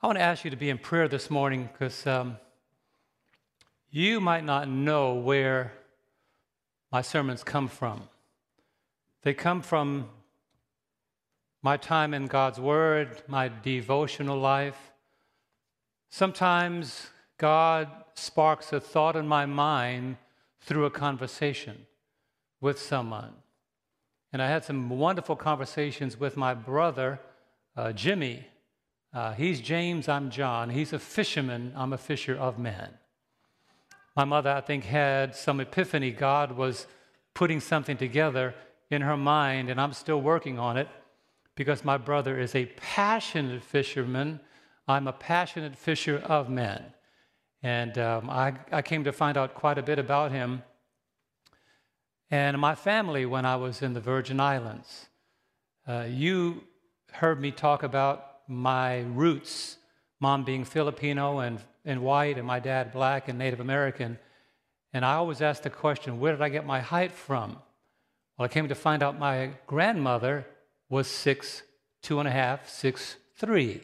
I want to ask you to be in prayer this morning because um, you might not know where my sermons come from. They come from my time in God's Word, my devotional life. Sometimes God sparks a thought in my mind through a conversation with someone. And I had some wonderful conversations with my brother, uh, Jimmy uh, he's James, I'm John. He's a fisherman, I'm a fisher of men. My mother, I think, had some epiphany. God was putting something together in her mind, and I'm still working on it because my brother is a passionate fisherman. I'm a passionate fisher of men. And um, I, I came to find out quite a bit about him and my family when I was in the Virgin Islands. Uh, you heard me talk about my roots, mom being Filipino and, and white, and my dad black and Native American. And I always ask the question, where did I get my height from? Well, I came to find out my grandmother was six, two and a half, six, three.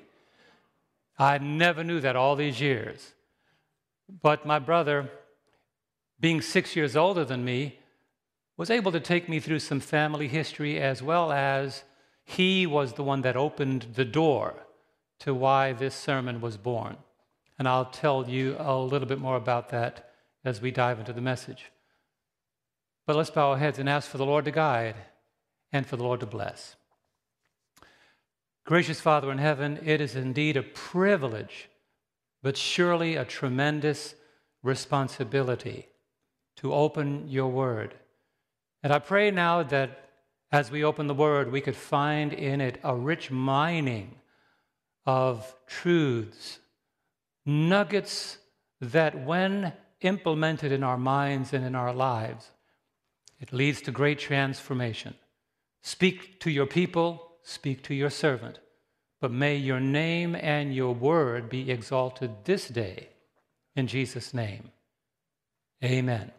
I never knew that all these years. But my brother, being six years older than me, was able to take me through some family history as well as he was the one that opened the door to why this sermon was born. And I'll tell you a little bit more about that as we dive into the message. But let's bow our heads and ask for the Lord to guide and for the Lord to bless. Gracious Father in heaven, it is indeed a privilege, but surely a tremendous responsibility to open your word. And I pray now that as we open the Word, we could find in it a rich mining of truths, nuggets that, when implemented in our minds and in our lives, it leads to great transformation. Speak to your people, speak to your servant, but may your name and your word be exalted this day. In Jesus' name, amen.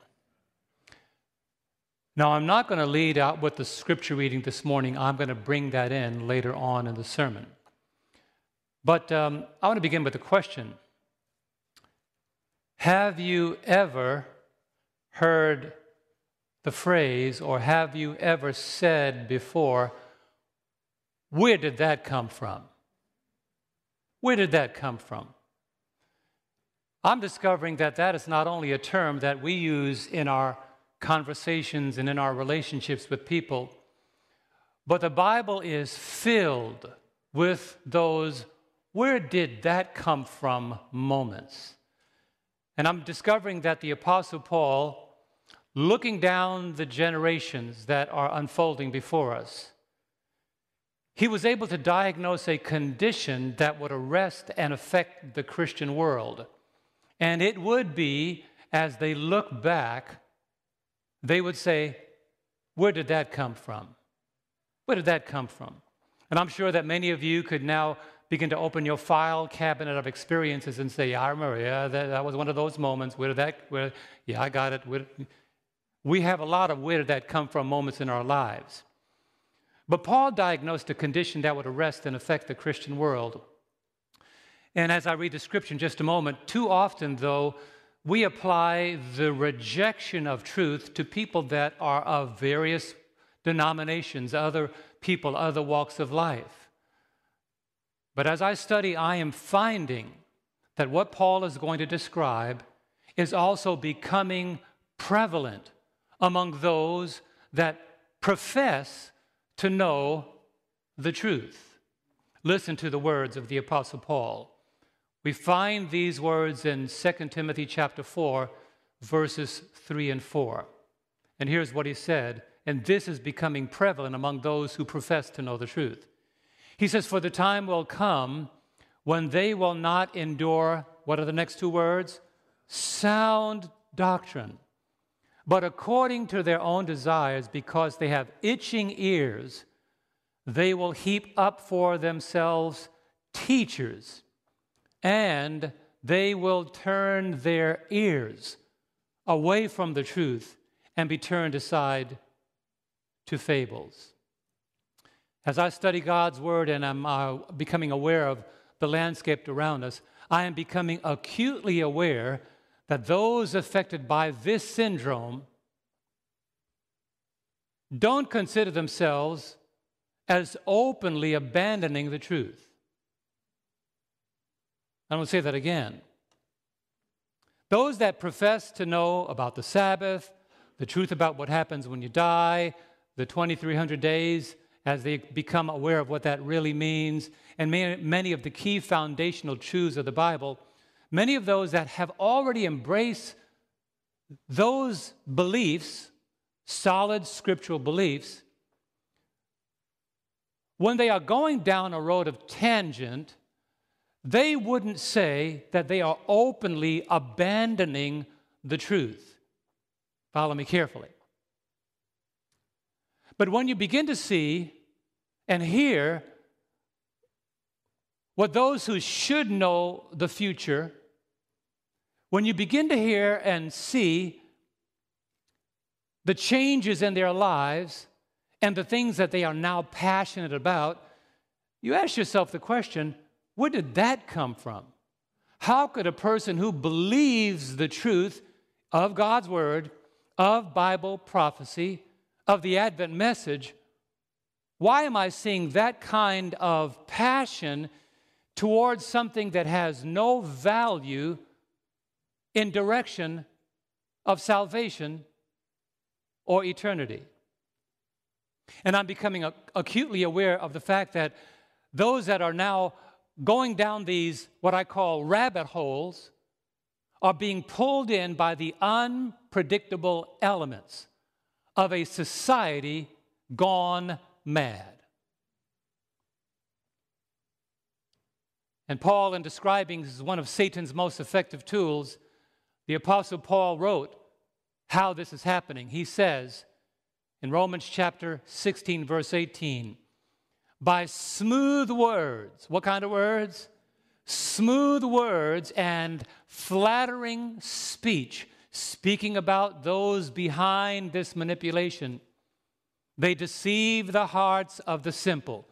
Now, I'm not going to lead out with the scripture reading this morning. I'm going to bring that in later on in the sermon. But um, I want to begin with a question Have you ever heard the phrase, or have you ever said before, where did that come from? Where did that come from? I'm discovering that that is not only a term that we use in our conversations and in our relationships with people. But the Bible is filled with those where did that come from moments. And I'm discovering that the Apostle Paul, looking down the generations that are unfolding before us, he was able to diagnose a condition that would arrest and affect the Christian world. And it would be, as they look back, they would say, Where did that come from? Where did that come from? And I'm sure that many of you could now begin to open your file cabinet of experiences and say, yeah, I remember, yeah, that, that, was one of those moments. Where did that, where, yeah, I got it. Where, we have a lot of where did that come from moments in our lives. But Paul diagnosed a condition that would arrest and affect the Christian world. And as I read the scripture in just a moment, too often, though, we apply the rejection of truth to people that are of various denominations, other people, other walks of life. But as I study, I am finding that what Paul is going to describe is also becoming prevalent among those that profess to know the truth. Listen to the words of the Apostle Paul. We find these words in 2 Timothy chapter 4, verses 3 and 4. And here's what he said, and this is becoming prevalent among those who profess to know the truth. He says, For the time will come when they will not endure, what are the next two words? Sound doctrine, but according to their own desires, because they have itching ears, they will heap up for themselves teachers and they will turn their ears away from the truth and be turned aside to fables. As I study God's word and I'm uh, becoming aware of the landscape around us, I am becoming acutely aware that those affected by this syndrome don't consider themselves as openly abandoning the truth. I'm going to say that again. Those that profess to know about the Sabbath, the truth about what happens when you die, the 2300 days, as they become aware of what that really means, and many of the key foundational truths of the Bible, many of those that have already embraced those beliefs, solid scriptural beliefs, when they are going down a road of tangent, they wouldn't say that they are openly abandoning the truth. Follow me carefully. But when you begin to see and hear what those who should know the future, when you begin to hear and see the changes in their lives and the things that they are now passionate about, you ask yourself the question where did that come from? How could a person who believes the truth of God's Word, of Bible prophecy, of the Advent message, why am I seeing that kind of passion towards something that has no value in direction of salvation or eternity? And I'm becoming acutely aware of the fact that those that are now going down these, what I call rabbit holes, are being pulled in by the unpredictable elements of a society gone mad. And Paul, in describing as one of Satan's most effective tools, the Apostle Paul wrote how this is happening. He says in Romans chapter 16, verse 18, by smooth words. What kind of words? Smooth words and flattering speech, speaking about those behind this manipulation. They deceive the hearts of the simple.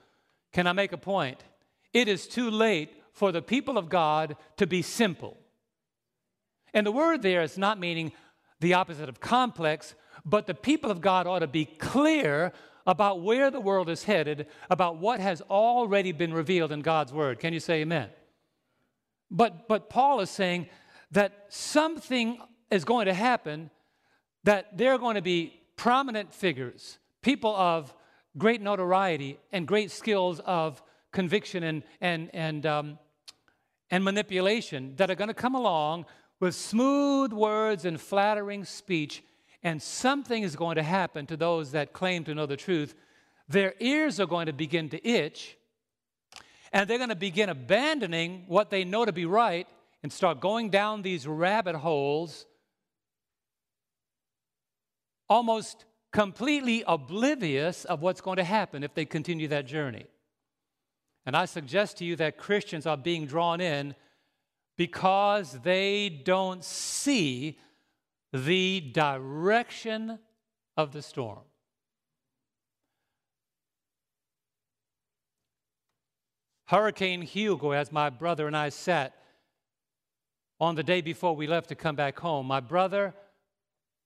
Can I make a point? It is too late for the people of God to be simple. And the word there is not meaning the opposite of complex, but the people of God ought to be clear about where the world is headed, about what has already been revealed in God's Word. Can you say amen? But, but Paul is saying that something is going to happen, that there are going to be prominent figures, people of great notoriety and great skills of conviction and, and, and, um, and manipulation that are going to come along with smooth words and flattering speech and something is going to happen to those that claim to know the truth. Their ears are going to begin to itch, and they're going to begin abandoning what they know to be right and start going down these rabbit holes, almost completely oblivious of what's going to happen if they continue that journey. And I suggest to you that Christians are being drawn in because they don't see the direction of the storm. Hurricane Hugo, as my brother and I sat on the day before we left to come back home, my brother,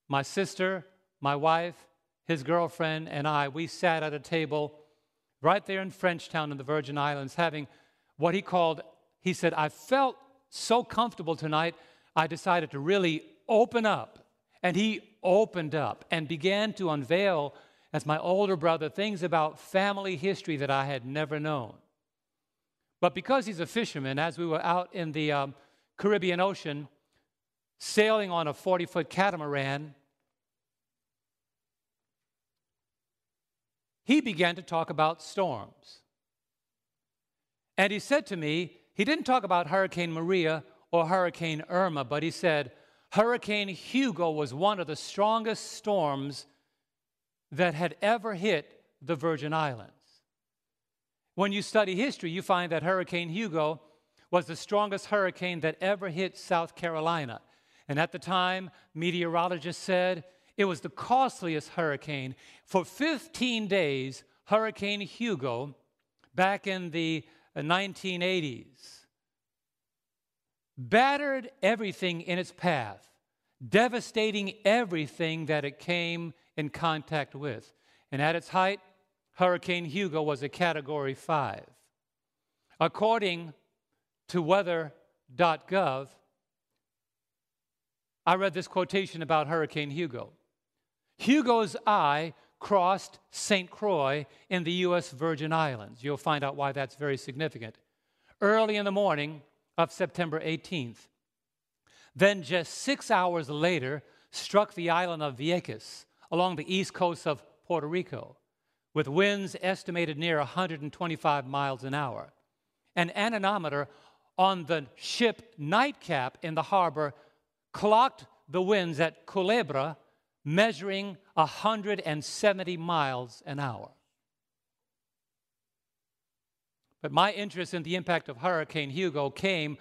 my sister, my wife, his girlfriend, and I, we sat at a table right there in Frenchtown in the Virgin Islands having what he called, he said, I felt so comfortable tonight, I decided to really open up. And he opened up and began to unveil, as my older brother, things about family history that I had never known. But because he's a fisherman, as we were out in the um, Caribbean Ocean, sailing on a 40 foot catamaran, he began to talk about storms. And he said to me, he didn't talk about Hurricane Maria or Hurricane Irma, but he said, Hurricane Hugo was one of the strongest storms that had ever hit the Virgin Islands. When you study history, you find that Hurricane Hugo was the strongest hurricane that ever hit South Carolina. And at the time, meteorologists said it was the costliest hurricane. For 15 days, Hurricane Hugo, back in the 1980s battered everything in its path, devastating everything that it came in contact with. And at its height, Hurricane Hugo was a category five. According to weather.gov, I read this quotation about Hurricane Hugo. Hugo's eye crossed St. Croix in the U.S. Virgin Islands. You'll find out why that's very significant. Early in the morning of September 18th. Then, just six hours later, struck the island of Vieques along the east coast of Puerto Rico with winds estimated near 125 miles an hour. An anemometer on the ship Nightcap in the harbor clocked the winds at Culebra, measuring 170 miles an hour. But my interest in the impact of Hurricane Hugo came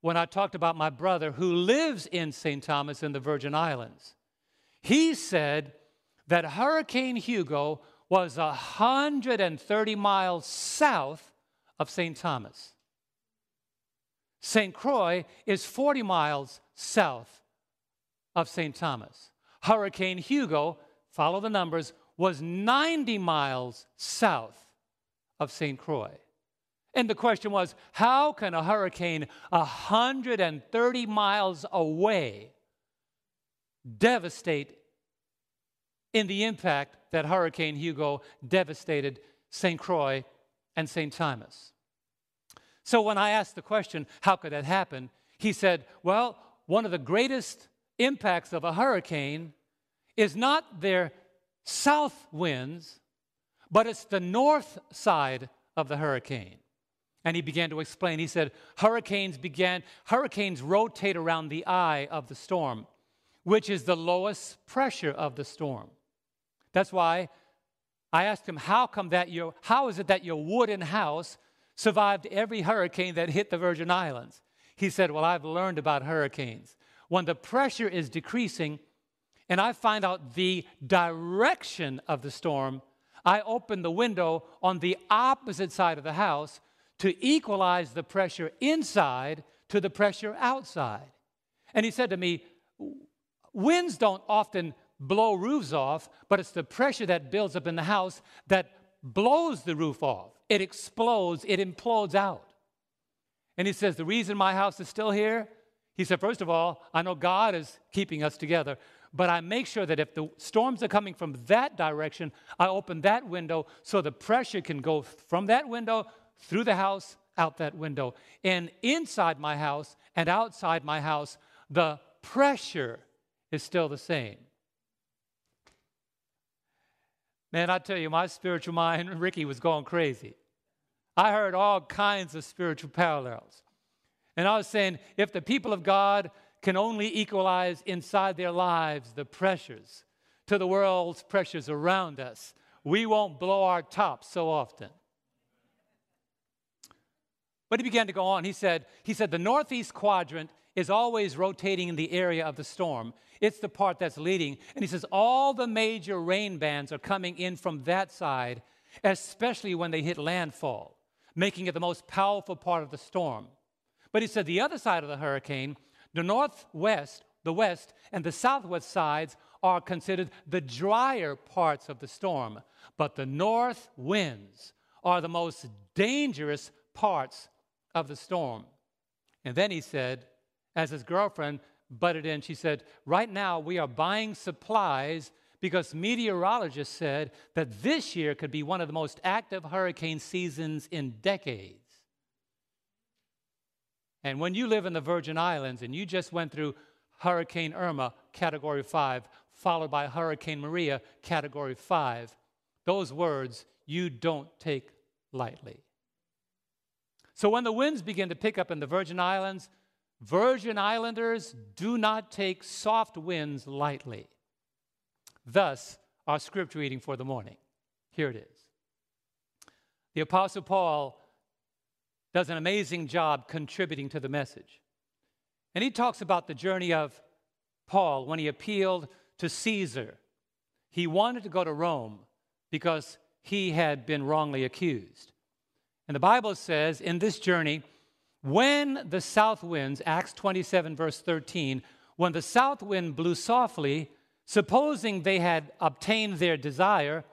when I talked about my brother who lives in St. Thomas in the Virgin Islands. He said that Hurricane Hugo was 130 miles south of St. Thomas. St. Croix is 40 miles south of St. Thomas. Hurricane Hugo, follow the numbers, was 90 miles south of St. Croix. And the question was how can a hurricane 130 miles away devastate in the impact that Hurricane Hugo devastated St. Croix and St. Thomas? So when I asked the question, how could that happen? He said, well, one of the greatest impacts of a hurricane is not their south winds, but it's the north side of the hurricane. And he began to explain. He said, Hurricanes began, hurricanes rotate around the eye of the storm, which is the lowest pressure of the storm. That's why I asked him, How come that your how is it that your wooden house survived every hurricane that hit the Virgin Islands? He said, Well, I've learned about hurricanes. When the pressure is decreasing and I find out the direction of the storm, I open the window on the opposite side of the house to equalize the pressure inside to the pressure outside. And he said to me, Winds don't often blow roofs off, but it's the pressure that builds up in the house that blows the roof off. It explodes, it implodes out. And he says, The reason my house is still here, he said, First of all, I know God is keeping us together, but I make sure that if the storms are coming from that direction, I open that window so the pressure can go from that window through the house, out that window. And inside my house and outside my house, the pressure is still the same. Man, I tell you, my spiritual mind, Ricky was going crazy. I heard all kinds of spiritual parallels. And I was saying, if the people of God can only equalize inside their lives the pressures to the world's pressures around us, we won't blow our tops so often. But he began to go on. He said, he said, the northeast quadrant is always rotating in the area of the storm. It's the part that's leading. And he says, all the major rain bands are coming in from that side, especially when they hit landfall, making it the most powerful part of the storm. But he said, the other side of the hurricane, the northwest, the west, and the southwest sides are considered the drier parts of the storm. But the north winds are the most dangerous parts of the storm. And then he said, as his girlfriend butted in, she said, Right now we are buying supplies because meteorologists said that this year could be one of the most active hurricane seasons in decades. And when you live in the Virgin Islands and you just went through Hurricane Irma, category five, followed by Hurricane Maria, category five, those words you don't take lightly. So when the winds begin to pick up in the Virgin Islands, Virgin Islanders do not take soft winds lightly. Thus, our scripture reading for the morning. Here it is. The Apostle Paul does an amazing job contributing to the message. And he talks about the journey of Paul when he appealed to Caesar. He wanted to go to Rome because he had been wrongly accused. And the Bible says in this journey, when the south winds, Acts 27, verse 13, when the south wind blew softly, supposing they had obtained their desire,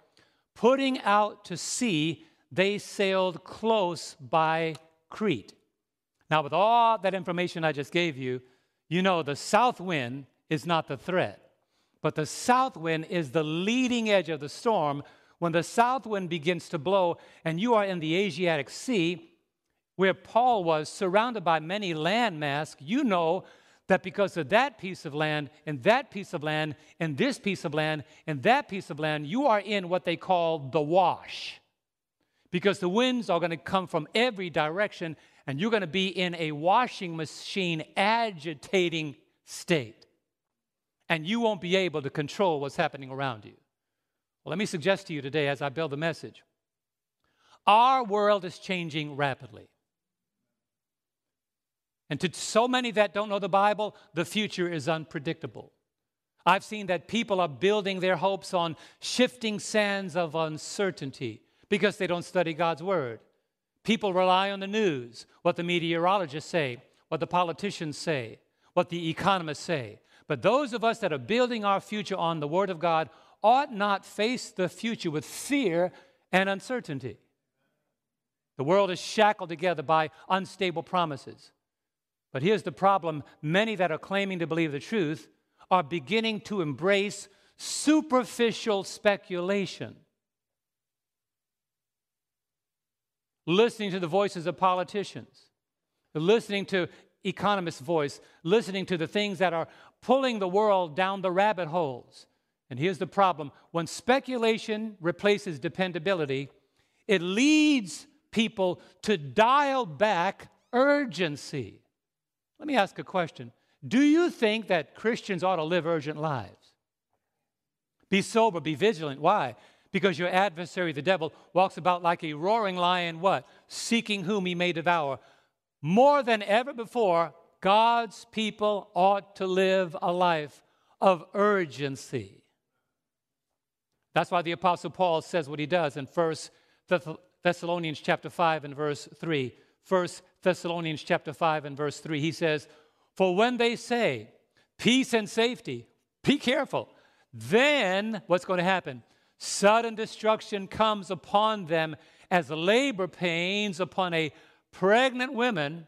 putting out to sea, they sailed close by Crete. Now, with all that information I just gave you, you know the south wind is not the threat, but the south wind is the leading edge of the storm. When the south wind begins to blow and you are in the Adriatic Sea, where Paul was surrounded by many landmass, you know that because of that piece of land, and that piece of land, and this piece of land, and that piece of land, you are in what they call the wash. Because the winds are going to come from every direction, and you're going to be in a washing machine agitating state. And you won't be able to control what's happening around you. Well, let me suggest to you today as I build the message our world is changing rapidly. And to so many that don't know the Bible, the future is unpredictable. I've seen that people are building their hopes on shifting sands of uncertainty because they don't study God's Word. People rely on the news, what the meteorologists say, what the politicians say, what the economists say. But those of us that are building our future on the Word of God ought not face the future with fear and uncertainty. The world is shackled together by unstable promises. But here's the problem many that are claiming to believe the truth are beginning to embrace superficial speculation. Listening to the voices of politicians, listening to economists' voice, listening to the things that are pulling the world down the rabbit holes. And here's the problem when speculation replaces dependability, it leads people to dial back urgency. Let me ask a question Do you think that Christians ought to live urgent lives? Be sober, be vigilant. Why? Because your adversary, the devil, walks about like a roaring lion, what? Seeking whom he may devour. More than ever before, God's people ought to live a life of urgency. That's why the Apostle Paul says what he does in 1 Thessalonians chapter 5 and verse 3. 1 Thessalonians chapter 5 and verse 3. He says, For when they say peace and safety, be careful. Then what's going to happen? Sudden destruction comes upon them as labor pains upon a pregnant woman,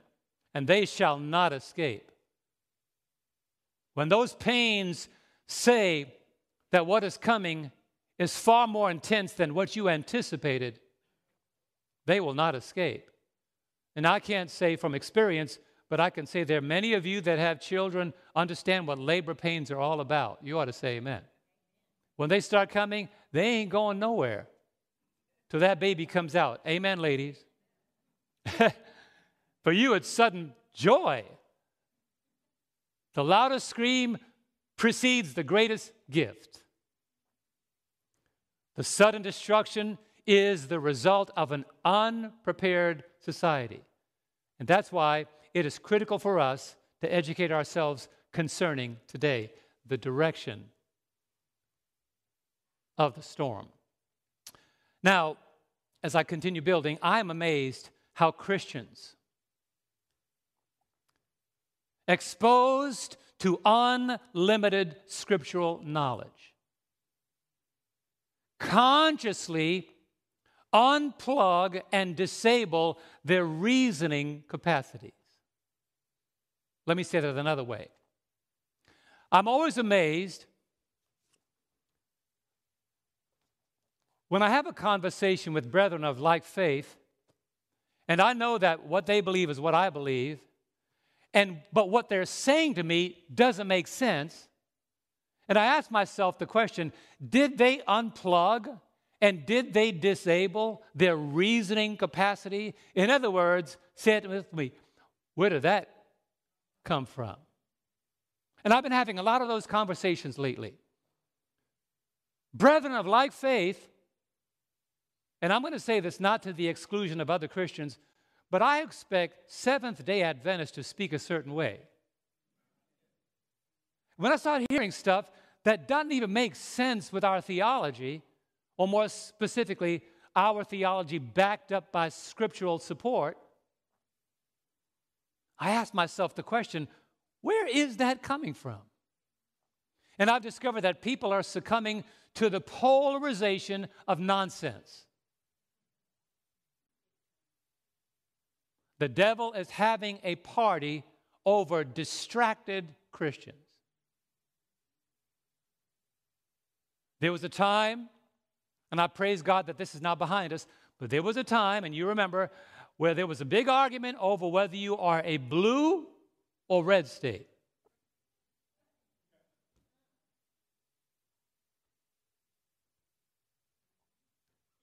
and they shall not escape. When those pains say that what is coming is far more intense than what you anticipated, they will not escape. And I can't say from experience, but I can say there are many of you that have children understand what labor pains are all about. You ought to say amen. When they start coming, they ain't going nowhere till that baby comes out. Amen, ladies. For you, it's sudden joy. The loudest scream precedes the greatest gift. The sudden destruction is the result of an unprepared society. And that's why it is critical for us to educate ourselves concerning today the direction of the storm. Now, as I continue building, I am amazed how Christians, exposed to unlimited scriptural knowledge, consciously unplug and disable their reasoning capacities. Let me say that another way. I'm always amazed when I have a conversation with brethren of like faith, and I know that what they believe is what I believe, and but what they're saying to me doesn't make sense. And I ask myself the question, did they unplug and did they disable their reasoning capacity? In other words, say it with me, where did that come from? And I've been having a lot of those conversations lately. Brethren of like faith, and I'm going to say this not to the exclusion of other Christians, but I expect Seventh day Adventists to speak a certain way. When I start hearing stuff that doesn't even make sense with our theology, or more specifically, our theology backed up by scriptural support, I ask myself the question where is that coming from? And I've discovered that people are succumbing to the polarization of nonsense. The devil is having a party over distracted Christians. There was a time, and I praise God that this is now behind us, but there was a time, and you remember, where there was a big argument over whether you are a blue or red state.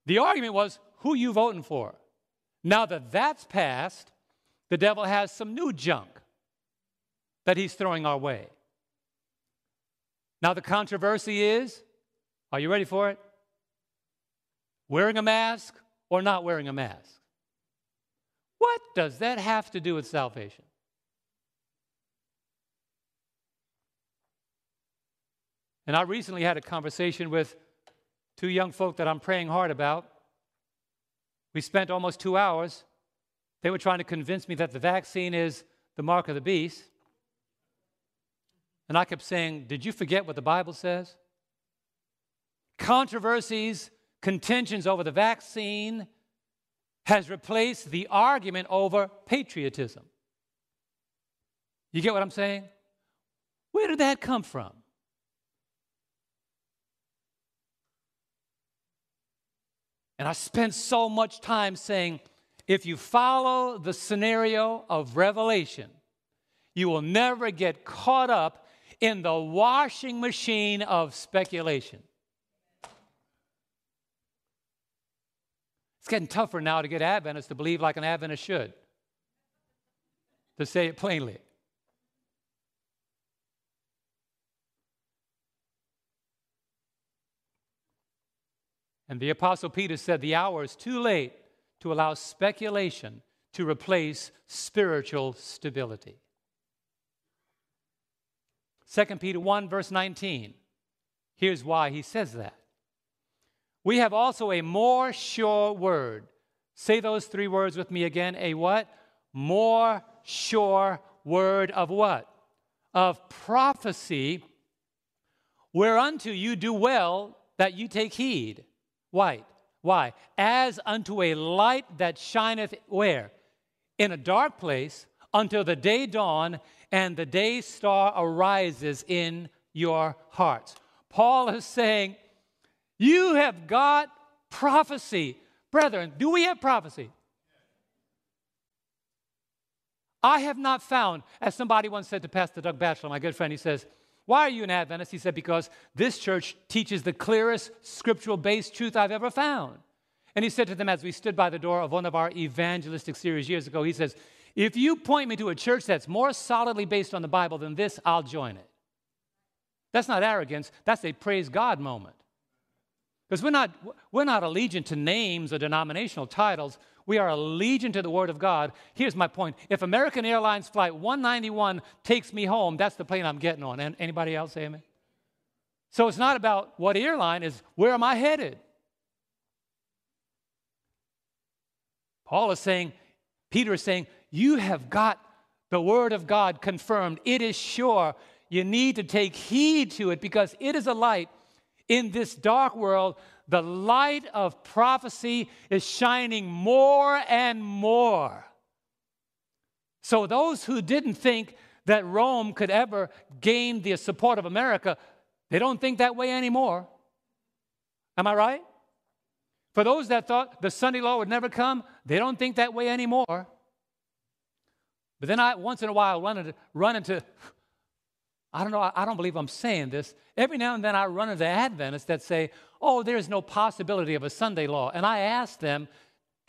The argument was who you voting for. Now that that's passed, the devil has some new junk that he's throwing our way. Now the controversy is, are you ready for it? Wearing a mask or not wearing a mask? What does that have to do with salvation? And I recently had a conversation with two young folk that I'm praying hard about. We spent almost two hours. They were trying to convince me that the vaccine is the mark of the beast. And I kept saying, Did you forget what the Bible says? Controversies, contentions over the vaccine has replaced the argument over patriotism. You get what I'm saying? Where did that come from? And I spent so much time saying, if you follow the scenario of Revelation, you will never get caught up in the washing machine of speculation. It's getting tougher now to get Adventists to believe like an Adventist should, to say it plainly. And the Apostle Peter said, The hour is too late to allow speculation to replace spiritual stability. 2 Peter 1, verse 19. Here's why he says that. We have also a more sure word. Say those three words with me again. A what? More sure word of what? Of prophecy, whereunto you do well that you take heed. Why? Why? As unto a light that shineth where? In a dark place until the day dawn and the day star arises in your hearts. Paul is saying, You have got prophecy. Brethren, do we have prophecy? I have not found, as somebody once said to Pastor Doug Batchelor, my good friend, he says, why are you an Adventist? He said, Because this church teaches the clearest scriptural based truth I've ever found. And he said to them as we stood by the door of one of our evangelistic series years ago, he says, If you point me to a church that's more solidly based on the Bible than this, I'll join it. That's not arrogance, that's a praise God moment. Because we're not, we're not allegiant to names or denominational titles. We are allegiant to the Word of God. Here's my point. If American Airlines Flight 191 takes me home, that's the plane I'm getting on. And anybody else amen? So it's not about what airline, is where am I headed? Paul is saying, Peter is saying, you have got the Word of God confirmed. It is sure. You need to take heed to it because it is a light in this dark world the light of prophecy is shining more and more. So, those who didn't think that Rome could ever gain the support of America, they don't think that way anymore. Am I right? For those that thought the Sunday law would never come, they don't think that way anymore. But then I, once in a while, run into, run into I don't know, I don't believe I'm saying this. Every now and then I run into Adventists that say, oh, there's no possibility of a Sunday law. And I ask them,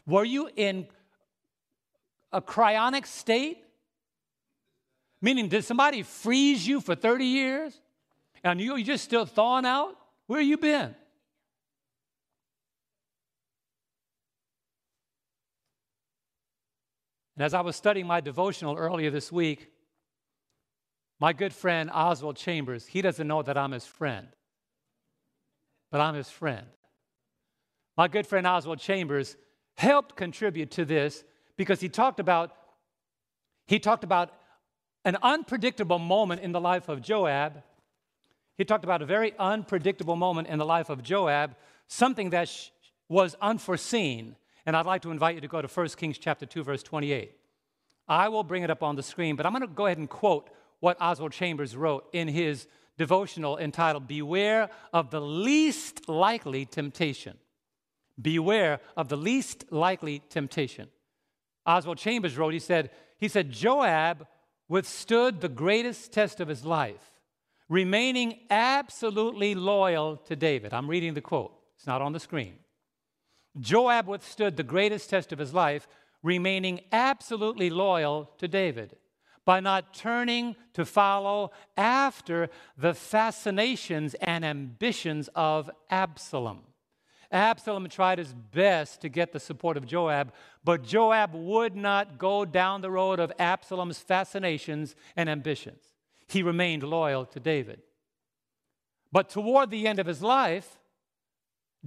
were you in a cryonic state? Meaning, did somebody freeze you for 30 years? And you, you just still thawing out? Where have you been? And as I was studying my devotional earlier this week, my good friend Oswald Chambers, he doesn't know that I'm his friend, but I'm his friend. my good friend Oswald Chambers helped contribute to this because he talked about he talked about an unpredictable moment in the life of Joab. He talked about a very unpredictable moment in the life of Joab, something that sh- was unforeseen. And I'd like to invite you to go to 1 Kings chapter 2 verse 28. I will bring it up on the screen, but I'm going to go ahead and quote what Oswald Chambers wrote in his devotional entitled Beware of the Least Likely Temptation. Beware of the least likely temptation. Oswald Chambers wrote, he said, he said, Joab withstood the greatest test of his life, remaining absolutely loyal to David. I'm reading the quote, it's not on the screen. Joab withstood the greatest test of his life, remaining absolutely loyal to David by not turning to follow after the fascinations and ambitions of Absalom. Absalom tried his best to get the support of Joab, but Joab would not go down the road of Absalom's fascinations and ambitions. He remained loyal to David. But toward the end of his life,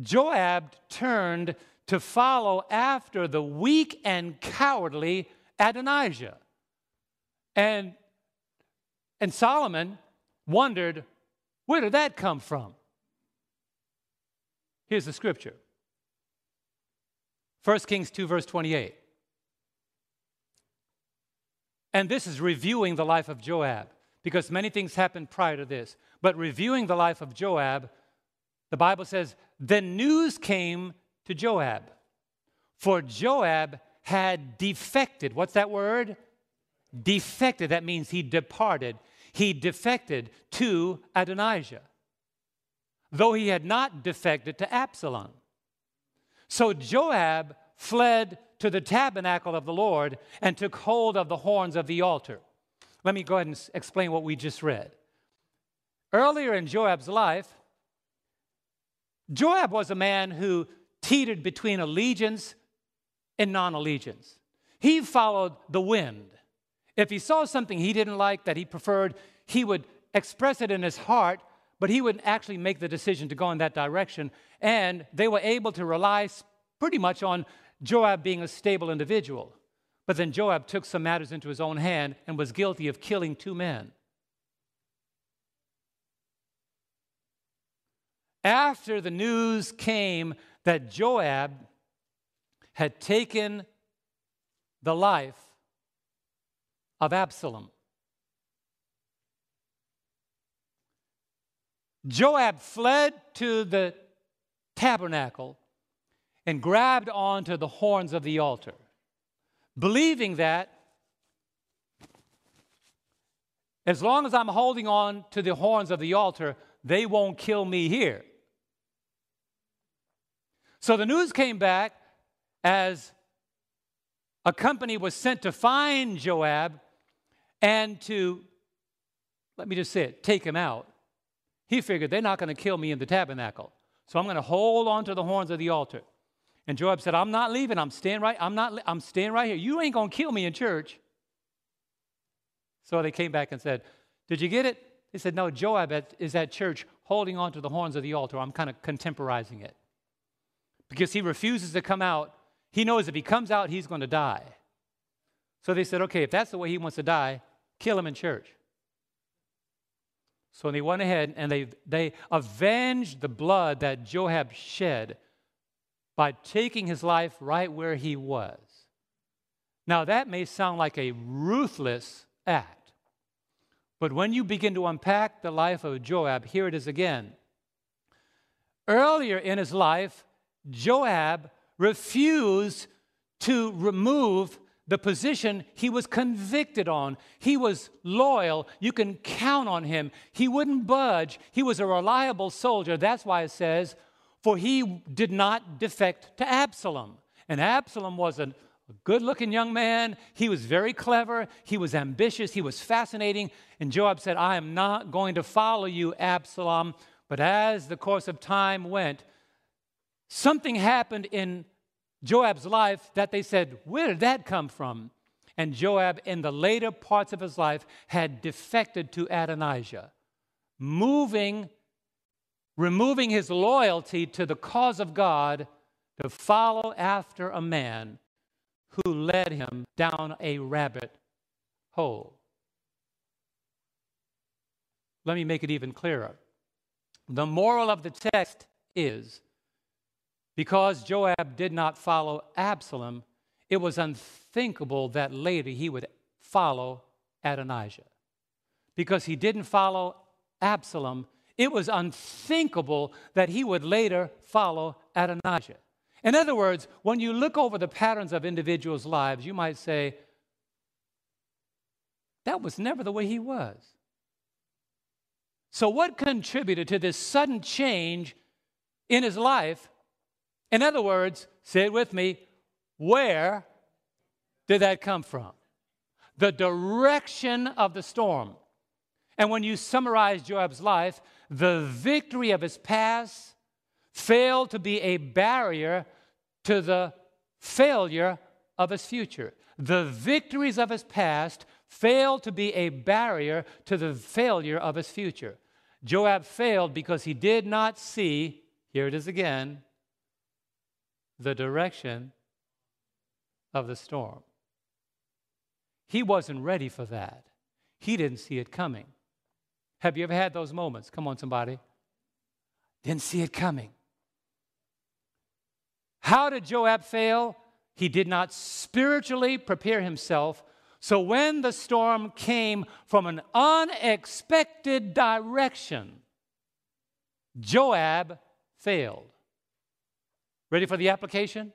Joab turned to follow after the weak and cowardly Adonijah. And, and Solomon wondered, where did that come from? Here's the scripture 1 Kings 2, verse 28. And this is reviewing the life of Joab, because many things happened prior to this. But reviewing the life of Joab, the Bible says, Then news came to Joab, for Joab had defected. What's that word? Defected. That means he departed. He defected to Adonijah though he had not defected to Absalom. So Joab fled to the tabernacle of the Lord and took hold of the horns of the altar. Let me go ahead and explain what we just read. Earlier in Joab's life, Joab was a man who teetered between allegiance and non allegiance. He followed the wind. If he saw something he didn't like that he preferred, he would express it in his heart but he wouldn't actually make the decision to go in that direction. And they were able to rely pretty much on Joab being a stable individual. But then Joab took some matters into his own hand and was guilty of killing two men. After the news came that Joab had taken the life of Absalom, Joab fled to the tabernacle and grabbed onto the horns of the altar, believing that as long as I'm holding on to the horns of the altar, they won't kill me here. So the news came back as a company was sent to find Joab and to, let me just say it, take him out. He figured they're not going to kill me in the tabernacle. So I'm going to hold on to the horns of the altar. And Joab said, I'm not leaving. I'm staying right. I'm not I'm staying right here. You ain't going to kill me in church. So they came back and said, Did you get it? They said, No, Joab is at church holding on to the horns of the altar. I'm kind of contemporizing it. Because he refuses to come out. He knows if he comes out, he's going to die. So they said, Okay, if that's the way he wants to die, kill him in church. So they went ahead and they, they avenged the blood that Joab shed by taking his life right where he was. Now, that may sound like a ruthless act, but when you begin to unpack the life of Joab, here it is again. Earlier in his life, Joab refused to remove the position he was convicted on. He was loyal. You can count on him. He wouldn't budge. He was a reliable soldier. That's why it says, For he did not defect to Absalom. And Absalom was a good looking young man. He was very clever. He was ambitious. He was fascinating. And Joab said, I am not going to follow you, Absalom. But as the course of time went, something happened in Joab's life that they said, Where did that come from? And Joab, in the later parts of his life, had defected to Adonijah, moving, removing his loyalty to the cause of God to follow after a man who led him down a rabbit hole. Let me make it even clearer. The moral of the text is because Joab did not follow Absalom, it was unthinkable that later he would follow Adonijah. Because he didn't follow Absalom, it was unthinkable that he would later follow Adonijah. In other words, when you look over the patterns of individuals' lives, you might say, that was never the way he was. So, what contributed to this sudden change in his life? In other words, say it with me, where did that come from? The direction of the storm. And when you summarize Joab's life, the victory of his past failed to be a barrier to the failure of his future. The victories of his past failed to be a barrier to the failure of his future. Joab failed because he did not see, here it is again, the direction of the storm. He wasn't ready for that. He didn't see it coming. Have you ever had those moments? Come on, somebody. Didn't see it coming. How did Joab fail? He did not spiritually prepare himself. So when the storm came from an unexpected direction, Joab failed. Ready for the application?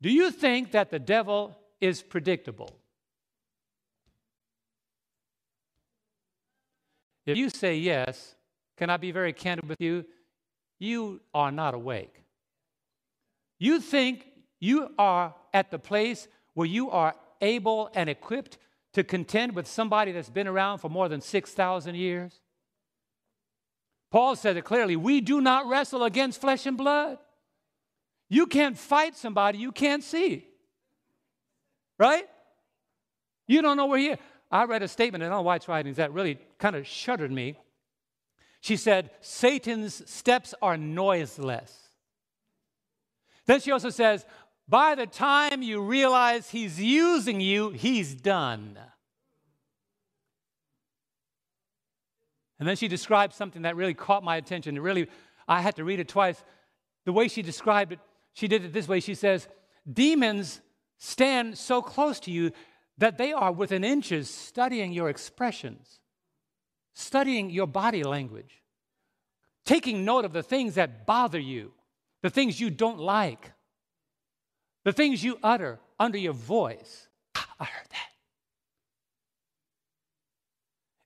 Do you think that the devil is predictable? If you say yes, can I be very candid with you? You are not awake. You think you are at the place where you are able and equipped to contend with somebody that's been around for more than 6,000 years? Paul said it clearly we do not wrestle against flesh and blood. You can't fight somebody you can't see. Right? You don't know where he is. I read a statement in Ellen White's writings that really kind of shuddered me. She said, Satan's steps are noiseless. Then she also says, by the time you realize he's using you, he's done. And then she described something that really caught my attention. It really, I had to read it twice. The way she described it, she did it this way. She says, Demons stand so close to you that they are within inches studying your expressions, studying your body language, taking note of the things that bother you, the things you don't like, the things you utter under your voice. I heard that.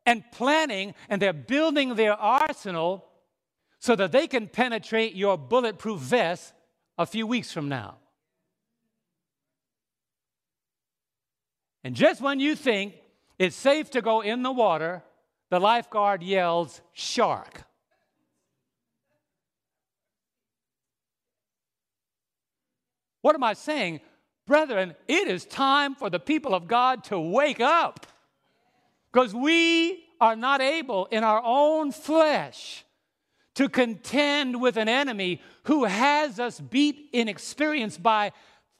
And planning, and they're building their arsenal so that they can penetrate your bulletproof vest a few weeks from now. And just when you think it's safe to go in the water, the lifeguard yells, Shark. What am I saying? Brethren, it is time for the people of God to wake up because we are not able in our own flesh to contend with an enemy who has us beat in experience by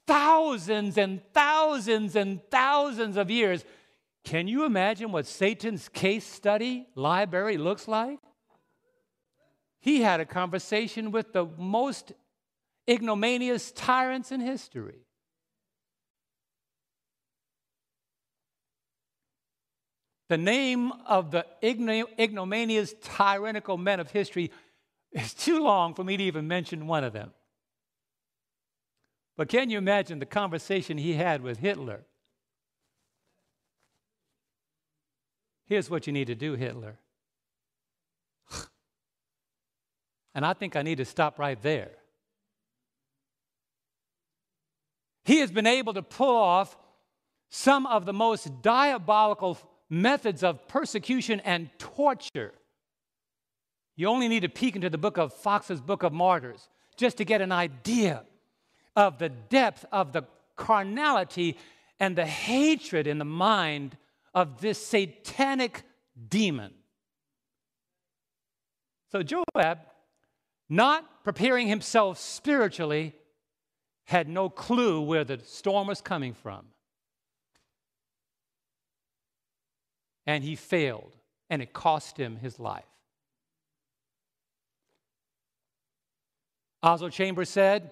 thousands and thousands and thousands of years. Can you imagine what Satan's case study library looks like? He had a conversation with the most ignominious tyrants in history. The name of the ignominious, tyrannical men of history is too long for me to even mention one of them. But can you imagine the conversation he had with Hitler? Here's what you need to do, Hitler. and I think I need to stop right there. He has been able to pull off some of the most diabolical methods of persecution and torture. You only need to peek into the book of Foxe's Book of Martyrs just to get an idea of the depth of the carnality and the hatred in the mind of this satanic demon. So Joab not preparing himself spiritually, had no clue where the storm was coming from. And he failed, and it cost him his life. Oswald Chambers said,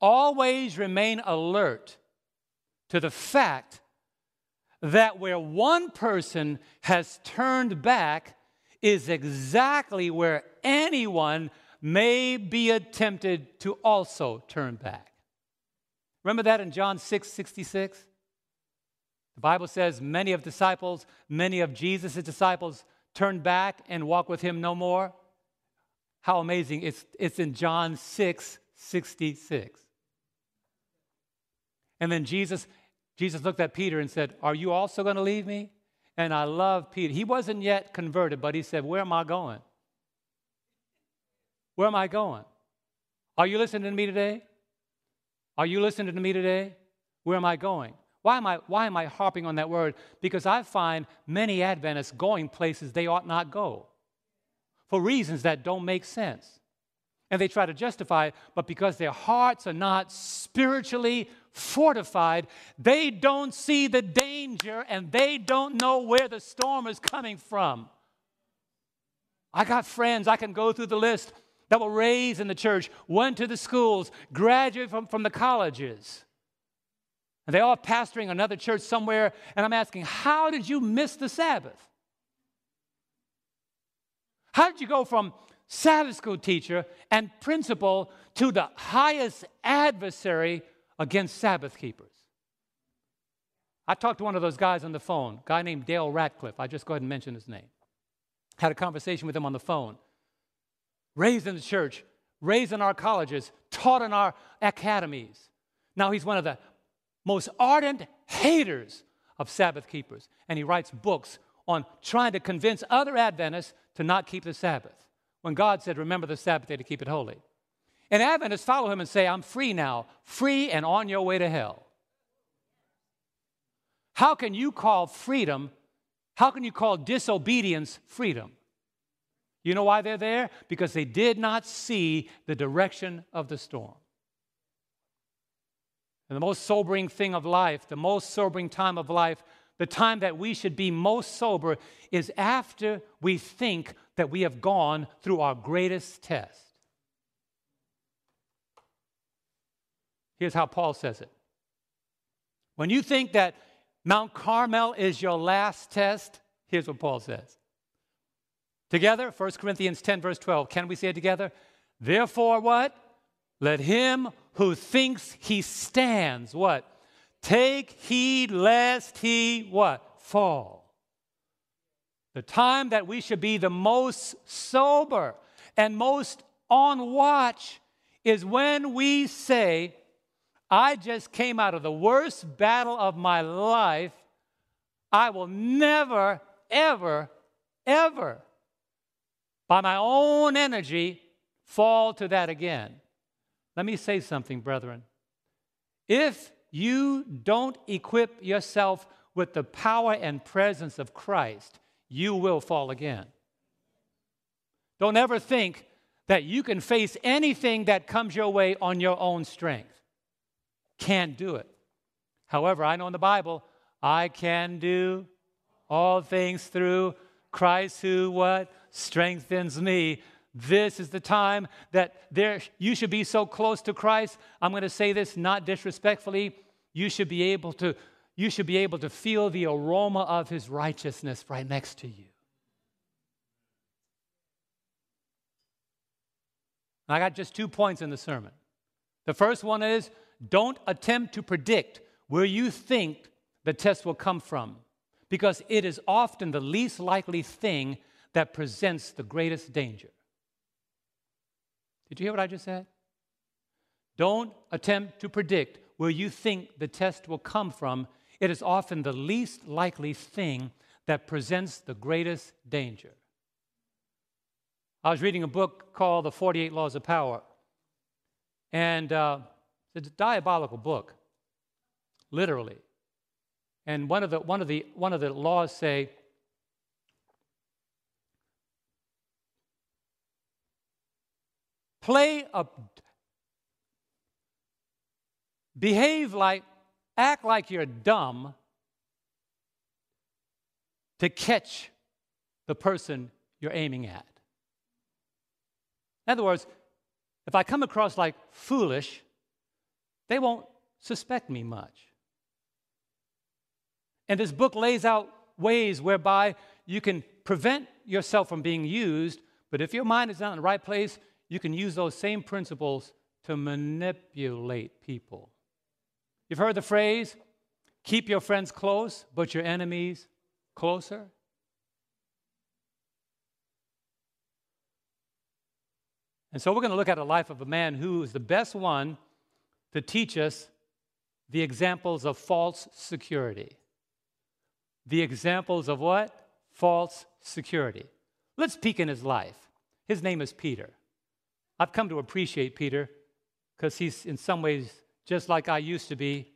Always remain alert to the fact that where one person has turned back is exactly where anyone may be tempted to also turn back. Remember that in John 6 66? The Bible says many of disciples, many of Jesus' disciples turned back and walked with him no more. How amazing. It's, it's in John 6 66. And then Jesus, Jesus looked at Peter and said, Are you also going to leave me? And I love Peter. He wasn't yet converted, but he said, Where am I going? Where am I going? Are you listening to me today? Are you listening to me today? Where am I going? Why am I, why am I harping on that word? Because I find many Adventists going places they ought not go for reasons that don't make sense. And they try to justify it, but because their hearts are not spiritually fortified, they don't see the danger and they don't know where the storm is coming from. I got friends, I can go through the list that were raised in the church, went to the schools, graduated from, from the colleges. And they all pastoring another church somewhere. And I'm asking, how did you miss the Sabbath? How did you go from Sabbath school teacher and principal to the highest adversary against Sabbath keepers? I talked to one of those guys on the phone, guy named Dale Ratzlaff. I just go ahead and mention his name. Had a conversation with him on the phone raised in the church, raised in our colleges, taught in our academies. Now he's one of the most ardent haters of Sabbath keepers, and he writes books on trying to convince other Adventists to not keep the Sabbath when God said, Remember the Sabbath day to keep it holy. And Adventists follow him and say, I'm free now, free and on your way to hell. How can you call freedom, how can you call disobedience freedom? You know why they're there? Because they did not see the direction of the storm. And the most sobering thing of life, the most sobering time of life, the time that we should be most sober is after we think that we have gone through our greatest test. Here's how Paul says it When you think that Mount Carmel is your last test, here's what Paul says Together, 1 Corinthians 10, verse 12. Can we say it together? Therefore, what? Let him who thinks he stands, what? Take heed lest he, what? Fall. The time that we should be the most sober and most on watch is when we say, I just came out of the worst battle of my life. I will never, ever, ever by my own energy, fall to that again. Let me say something, brethren. If you don't equip yourself with the power and presence of Christ, you will fall again. Don't ever think that you can face anything that comes your way on your own strength. Can't do it. However, I know in the Bible, I can do all things through Christ who what? Strengthens me. This is the time that there you should be so close to Christ. I'm going to say this not disrespectfully. You should be able to you should be able to feel the aroma of his righteousness right next to you. I got just two points in the sermon. The first one is don't attempt to predict where you think the test will come from because it is often the least likely thing that presents the greatest danger. Did you hear what I just said? Don't attempt to predict where you think the test will come from. It is often the least likely thing that presents the greatest danger. I was reading a book called The 48 Laws of Power, and uh, it's a diabolical book, literally. And one of the, one of the, one of the laws say, play a behave like act like you're dumb to catch the person you're aiming at. In other words, if I come across like foolish, they won't suspect me much. And this book lays out ways whereby you can prevent yourself from being used, but if your mind is not in the right place, you can use those same principles to manipulate people. You've heard the phrase, keep your friends close, but your enemies closer? And so we're going to look at a life of a man who is the best one to teach us the examples of false security. The examples of what? False security. Let's peek in his life. His name is Peter. I've come to appreciate Peter because he's in some ways just like I used to be.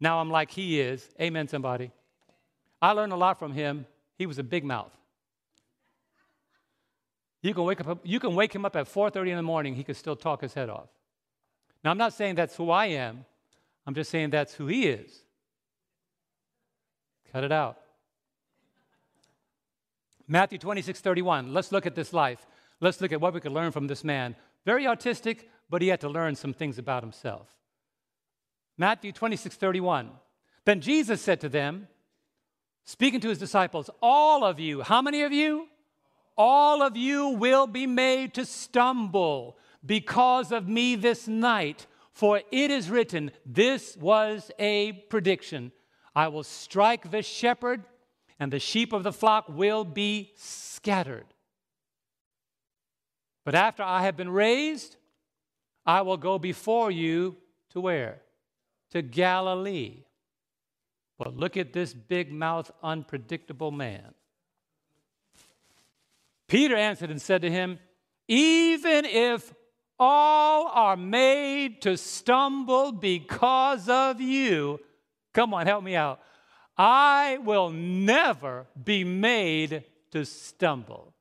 Now I'm like he is. Amen, somebody. I learned a lot from him. He was a big mouth. You can wake, up, you can wake him up at 4.30 in the morning, he could still talk his head off. Now, I'm not saying that's who I am. I'm just saying that's who he is. Cut it out. Matthew 26, 31. Let's look at this life. Let's look at what we could learn from this man. Very artistic, but he had to learn some things about himself. Matthew 26, 31. Then Jesus said to them, speaking to his disciples, All of you, how many of you? All of you will be made to stumble because of me this night. For it is written, This was a prediction. I will strike the shepherd, and the sheep of the flock will be scattered. But after I have been raised, I will go before you to where? To Galilee. But look at this big mouth, unpredictable man. Peter answered and said to him, Even if all are made to stumble because of you, come on, help me out. I will never be made to stumble.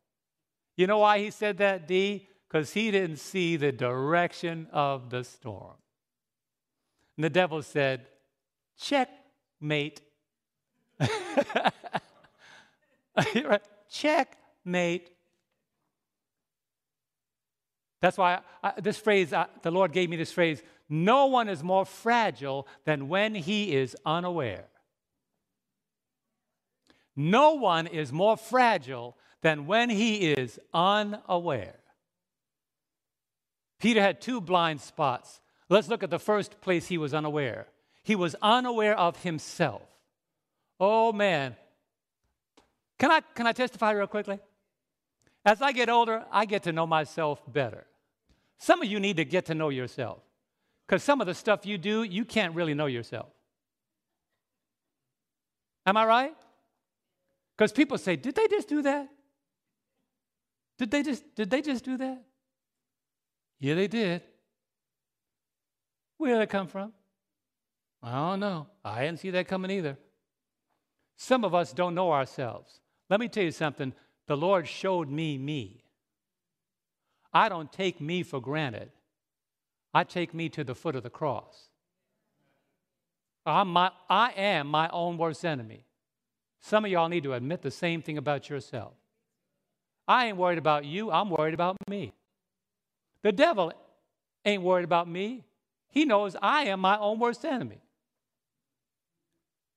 You know why he said that, D? Because he didn't see the direction of the storm. And the devil said, Checkmate. Checkmate. That's why I, this phrase, I, the Lord gave me this phrase no one is more fragile than when he is unaware. No one is more fragile than when he is unaware. Peter had two blind spots. Let's look at the first place he was unaware. He was unaware of himself. Oh man. Can I, can I testify real quickly? As I get older, I get to know myself better. Some of you need to get to know yourself because some of the stuff you do, you can't really know yourself. Am I right? Because people say, Did they just do that? Did they just did they just do that? Yeah, they did. Where did it come from? I don't know. I didn't see that coming either. Some of us don't know ourselves. Let me tell you something. The Lord showed me me. I don't take me for granted. I take me to the foot of the cross. I'm my, I am my own worst enemy. Some of y'all need to admit the same thing about yourself. I ain't worried about you, I'm worried about me. The devil ain't worried about me. He knows I am my own worst enemy.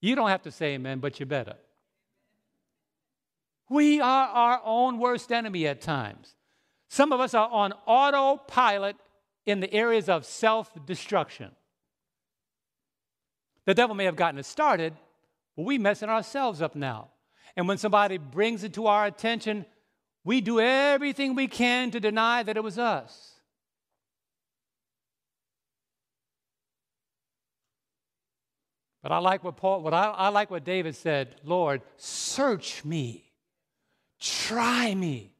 You don't have to say amen, but you better. We are our own worst enemy at times. Some of us are on autopilot in the areas of self destruction. The devil may have gotten us started, but we messing ourselves up now. And when somebody brings it to our attention, we do everything we can to deny that it was us. But I like what Paul, what I, I like what David said, Lord, search me Try me.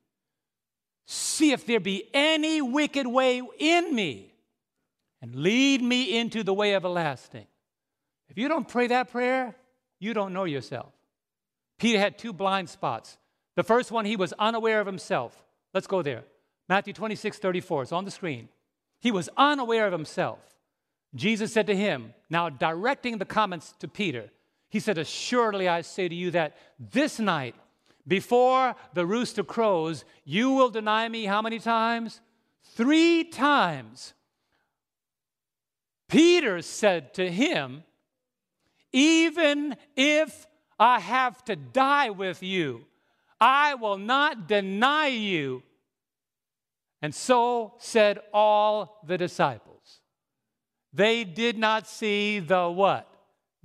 See if there be any wicked way in me, and lead me into the way everlasting. If you don't pray that prayer, you don't know yourself. Peter had two blind spots. The first one, he was unaware of himself. Let's go there. Matthew 26, 34. It's on the screen. He was unaware of himself. Jesus said to him, now directing the comments to Peter, he said, Assuredly I say to you that this night, before the rooster crows, you will deny me how many times? Three times. Peter said to him, Even if I have to die with you, I will not deny you. And so said all the disciples. They did not see the what?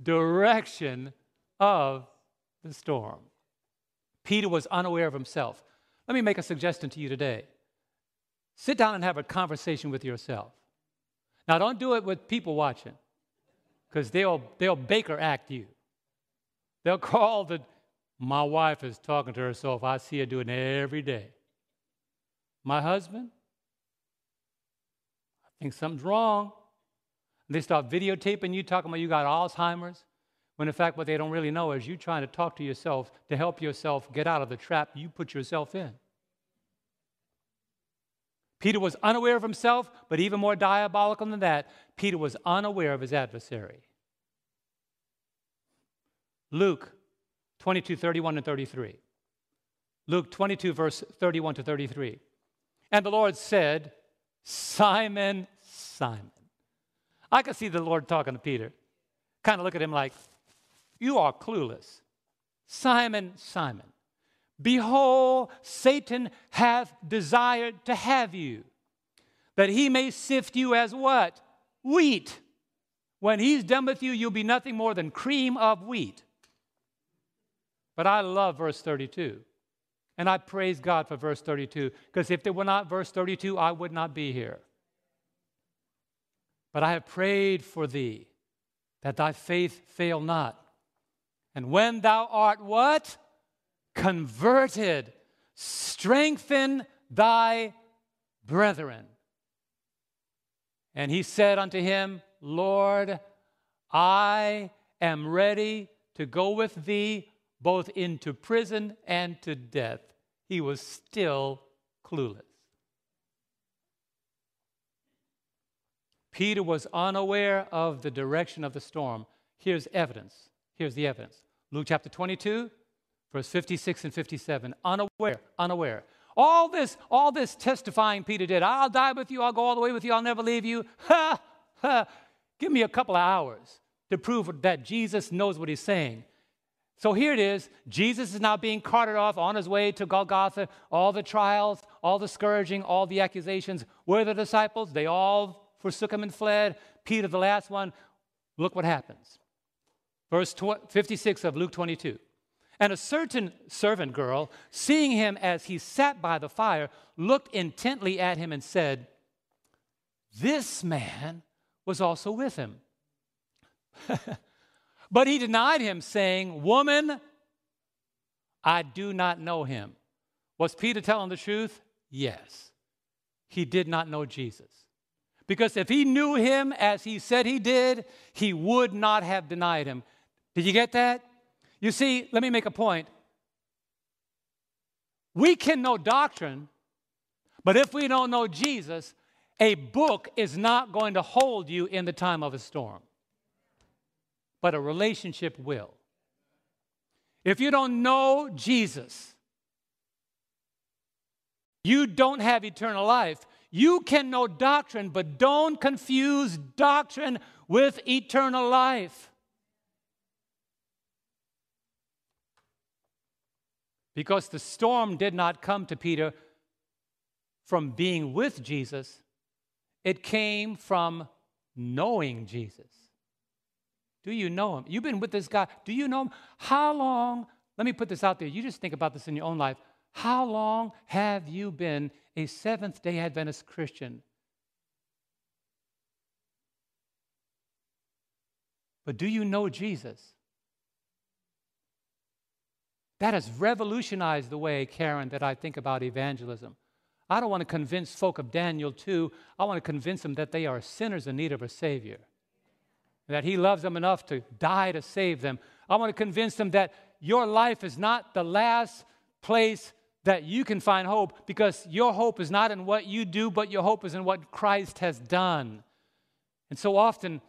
Direction of the storm. Peter was unaware of himself. Let me make a suggestion to you today. Sit down and have a conversation with yourself. Now, don't do it with people watching, because they'll, they'll Baker act you. They'll call the, my wife is talking to herself. I see her doing it every day. My husband, I think something's wrong. They start videotaping you talking about you got Alzheimer's, when in fact, what they don't really know is you trying to talk to yourself to help yourself get out of the trap you put yourself in. Peter was unaware of himself, but even more diabolical than that, Peter was unaware of his adversary. Luke 22, 31 and 33. Luke 22, verse 31 to 33. And the Lord said, Simon, Simon. I could see the Lord talking to Peter. Kind of look at him like, You are clueless. Simon, Simon. Behold, Satan hath desired to have you, that he may sift you as what? Wheat. When he's done with you, you'll be nothing more than cream of wheat. But I love verse 32. And I praise God for verse 32, because if there were not verse 32, I would not be here. But I have prayed for thee, that thy faith fail not. And when thou art what? converted, strengthen thy brethren. And he said unto him, Lord, I am ready to go with thee both into prison and to death. He was still clueless. Peter was unaware of the direction of the storm. Here's evidence. Here's the evidence. Luke chapter 22, verse 56 and 57. Unaware, unaware. All this, all this testifying Peter did. I'll die with you, I'll go all the way with you, I'll never leave you. Ha, ha. Give me a couple of hours to prove that Jesus knows what he's saying. So here it is. Jesus is now being carted off on his way to Golgotha. All the trials, all the scourging, all the accusations. Where the disciples? They all forsook him and fled. Peter, the last one. Look what happens. Verse 56 of Luke 22. And a certain servant girl, seeing him as he sat by the fire, looked intently at him and said, This man was also with him. but he denied him, saying, Woman, I do not know him. Was Peter telling the truth? Yes. He did not know Jesus. Because if he knew him as he said he did, he would not have denied him. Did you get that? You see, let me make a point. We can know doctrine, but if we don't know Jesus, a book is not going to hold you in the time of a storm, but a relationship will. If you don't know Jesus, you don't have eternal life. You can know doctrine, but don't confuse doctrine with eternal life. Because the storm did not come to Peter from being with Jesus, it came from knowing Jesus. Do you know him? You've been with this guy. Do you know him? How long? Let me put this out there. You just think about this in your own life. How long have you been a Seventh day Adventist Christian? But do you know Jesus? That has revolutionized the way, Karen, that I think about evangelism. I don't want to convince folk of Daniel 2. I want to convince them that they are sinners in need of a Savior, that He loves them enough to die to save them. I want to convince them that your life is not the last place that you can find hope because your hope is not in what you do, but your hope is in what Christ has done. And so often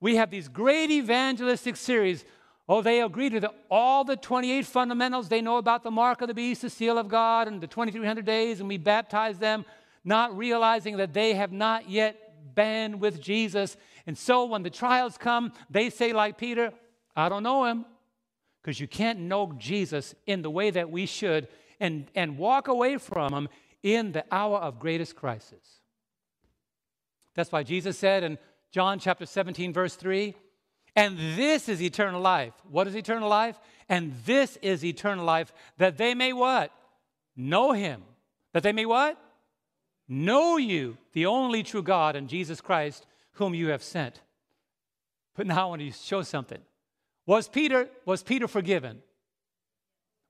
we have these great evangelistic series. Oh, they agree to the, all the 28 fundamentals. They know about the mark of the beast, the seal of God, and the 2300 days, and we baptize them, not realizing that they have not yet been with Jesus. And so when the trials come, they say, like Peter, I don't know him. Because you can't know Jesus in the way that we should and, and walk away from him in the hour of greatest crisis. That's why Jesus said in John chapter 17, verse 3, and this is eternal life. What is eternal life? And this is eternal life, that they may what? Know him. That they may what? Know you, the only true God, and Jesus Christ, whom you have sent. But now I want to show something. Was Peter, was Peter forgiven?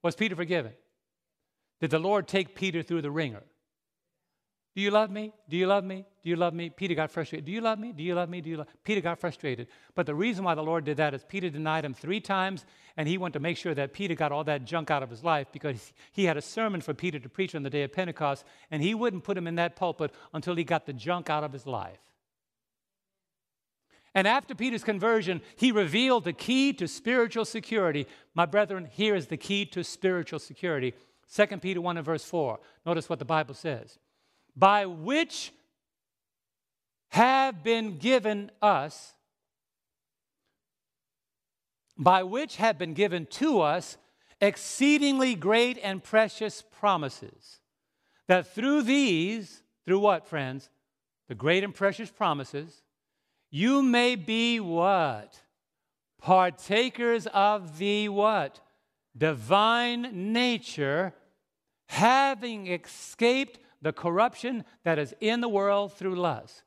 Was Peter forgiven? Did the Lord take Peter through the wringer? Do you love me? Do you love me? Do you love me? Peter got frustrated. Do you love me? Do you love me? Do you love Peter got frustrated. But the reason why the Lord did that is Peter denied him three times, and he wanted to make sure that Peter got all that junk out of his life because he had a sermon for Peter to preach on the day of Pentecost, and he wouldn't put him in that pulpit until he got the junk out of his life. And after Peter's conversion, he revealed the key to spiritual security. My brethren, here is the key to spiritual security. 2 Peter 1 and verse 4. Notice what the Bible says. By which have been given us, by which have been given to us exceedingly great and precious promises, that through these, through what, friends? The great and precious promises, you may be what? Partakers of the what? Divine nature having escaped the corruption that is in the world through lust.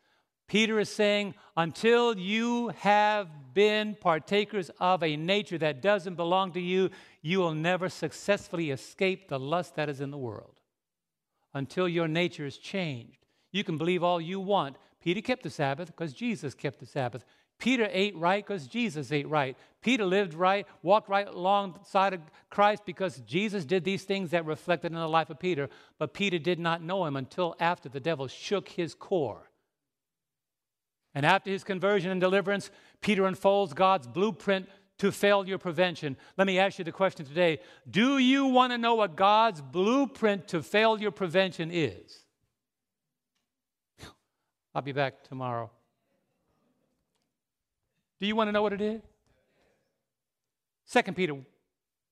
Peter is saying, until you have been partakers of a nature that doesn't belong to you, you will never successfully escape the lust that is in the world. Until your nature is changed. You can believe all you want. Peter kept the Sabbath because Jesus kept the Sabbath. Peter ate right because Jesus ate right. Peter lived right, walked right alongside of Christ because Jesus did these things that reflected in the life of Peter. But Peter did not know him until after the devil shook his core. And after his conversion and deliverance, Peter unfolds God's blueprint to failure prevention. Let me ask you the question today Do you want to know what God's blueprint to failure prevention is? I'll be back tomorrow. Do you want to know what it is? Second Peter,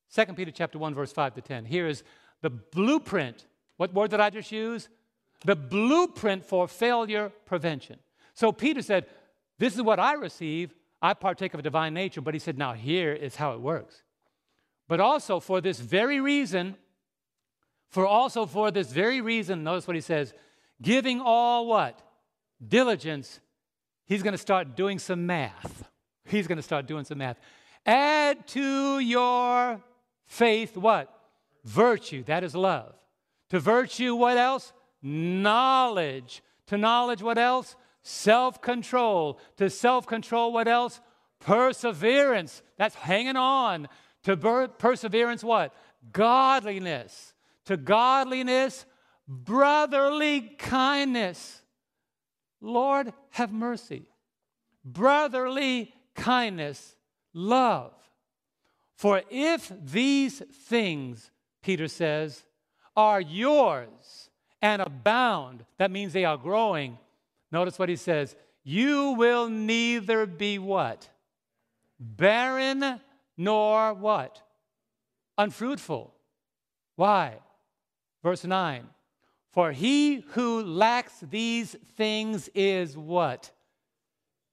Second Peter chapter 1, verse 5 to 10. Here is the blueprint. What word did I just use? The blueprint for failure prevention. So Peter said, This is what I receive. I partake of a divine nature. But he said, Now here is how it works. But also for this very reason, for also for this very reason, notice what he says, giving all what? Diligence, he's going to start doing some math. He's going to start doing some math. Add to your faith what? Virtue. That is love. To virtue, what else? Knowledge. To knowledge, what else? Self control. To self control, what else? Perseverance. That's hanging on. To ber- perseverance, what? Godliness. To godliness, brotherly kindness. Lord, have mercy. Brotherly kindness, love. For if these things, Peter says, are yours and abound, that means they are growing. Notice what he says you will neither be what? Barren nor what? Unfruitful. Why? Verse 9. For he who lacks these things is what?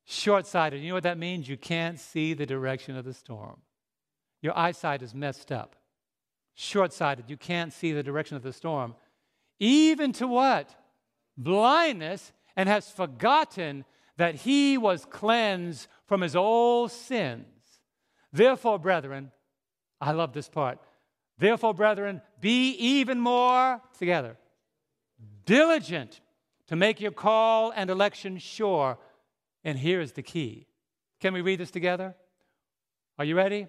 Short sighted. You know what that means? You can't see the direction of the storm. Your eyesight is messed up. Short sighted. You can't see the direction of the storm. Even to what? Blindness, and has forgotten that he was cleansed from his old sins. Therefore, brethren, I love this part. Therefore, brethren, be even more together diligent to make your call and election sure. And here is the key. Can we read this together? Are you ready?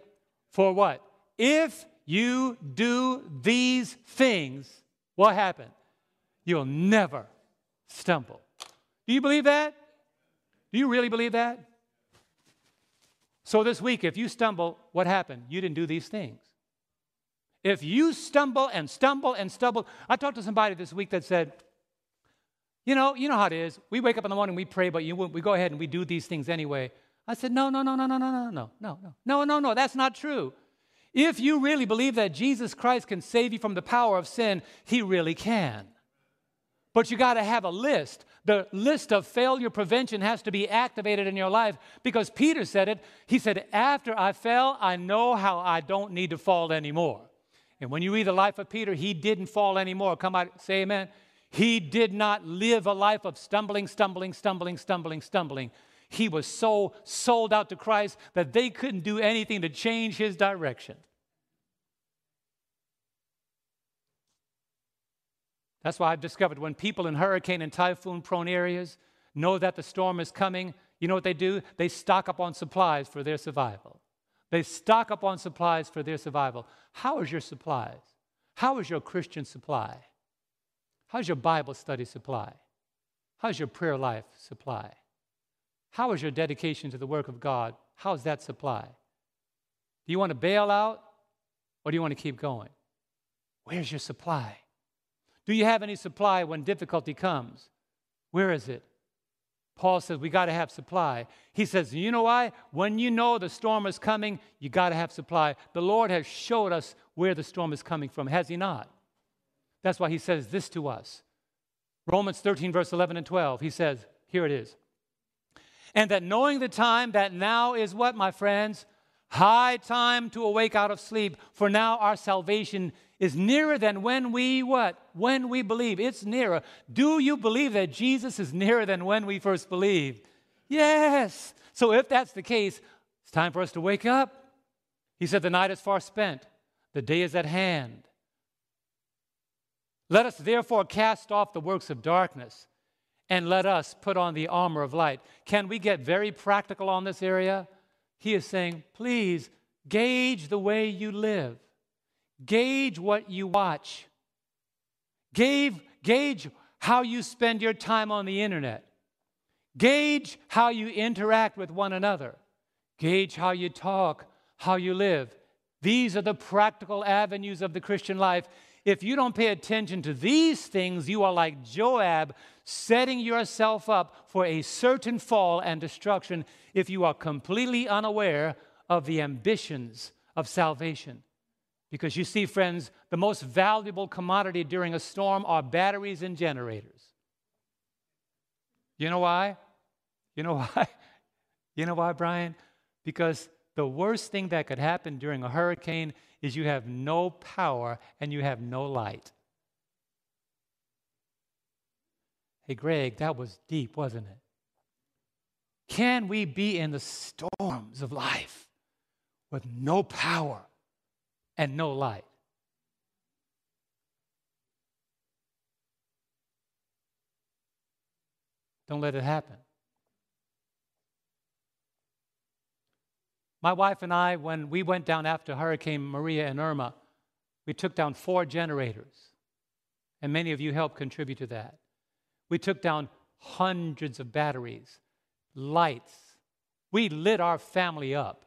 For what? If you do these things, what happened? You'll never stumble. Do you believe that? Do you really believe that? So, this week, if you stumble, what happened? You didn't do these things. If you stumble and stumble and stumble, I talked to somebody this week that said, you know, you know how it is. We wake up in the morning, we pray, but you, we go ahead and we do these things anyway. I said, no, no, no, no, no, no, no, no, no, no, no, no, no, that's not true. If you really believe that Jesus Christ can save you from the power of sin, he really can. But you got to have a list. The list of failure prevention has to be activated in your life because Peter said it. He said, After I fell, I know how I don't need to fall anymore. And when you read the life of Peter, he didn't fall anymore. Come out, say amen. He did not live a life of stumbling, stumbling, stumbling, stumbling, stumbling. He was so sold out to Christ that they couldn't do anything to change his direction. That's why I've discovered when people in hurricane and typhoon prone areas know that the storm is coming, you know what they do? They stock up on supplies for their survival. They stock up on supplies for their survival. How is your supplies? How is your Christian supply? How's your Bible study supply? How's your prayer life supply? How is your dedication to the work of God? How's that supply? Do you want to bail out or do you want to keep going? Where's your supply? Do you have any supply when difficulty comes? Where is it? Paul says we got to have supply. He says, you know why? When you know the storm is coming, you got to have supply. The Lord has showed us where the storm is coming from, has He not? That's why He says this to us. Romans 13, verse 11 and 12, He says, here it is. And that knowing the time that now is what, my friends? High time to awake out of sleep, for now our salvation is nearer than when we what? When we believe. It's nearer. Do you believe that Jesus is nearer than when we first believed? Yes. So if that's the case, it's time for us to wake up. He said, The night is far spent, the day is at hand. Let us therefore cast off the works of darkness and let us put on the armor of light. Can we get very practical on this area? He is saying, please gauge the way you live. Gauge what you watch. Gauge, gauge how you spend your time on the internet. Gauge how you interact with one another. Gauge how you talk, how you live. These are the practical avenues of the Christian life. If you don't pay attention to these things, you are like Joab, setting yourself up for a certain fall and destruction if you are completely unaware of the ambitions of salvation. Because you see, friends, the most valuable commodity during a storm are batteries and generators. You know why? You know why? You know why, Brian? Because the worst thing that could happen during a hurricane is you have no power and you have no light. Hey, Greg, that was deep, wasn't it? Can we be in the storms of life with no power and no light. Don't let it happen. My wife and I, when we went down after Hurricane Maria and Irma, we took down four generators. And many of you helped contribute to that. We took down hundreds of batteries, lights. We lit our family up.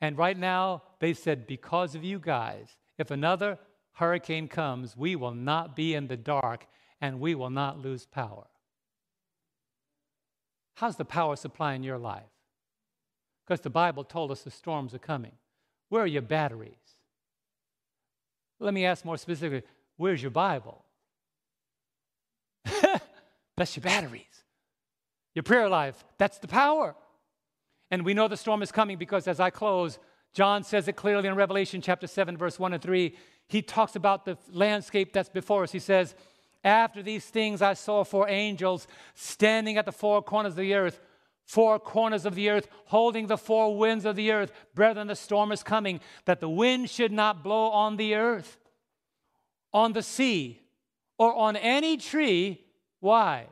And right now, they said, because of you guys, if another hurricane comes, we will not be in the dark and we will not lose power. How's the power supply in your life? Because the Bible told us the storms are coming. Where are your batteries? Let me ask more specifically where's your Bible? that's your batteries. Your prayer life, that's the power. And we know the storm is coming because as I close, John says it clearly in Revelation chapter 7, verse 1 and 3. He talks about the landscape that's before us. He says, After these things I saw four angels standing at the four corners of the earth, four corners of the earth, holding the four winds of the earth. Brethren, the storm is coming, that the wind should not blow on the earth, on the sea, or on any tree. Why?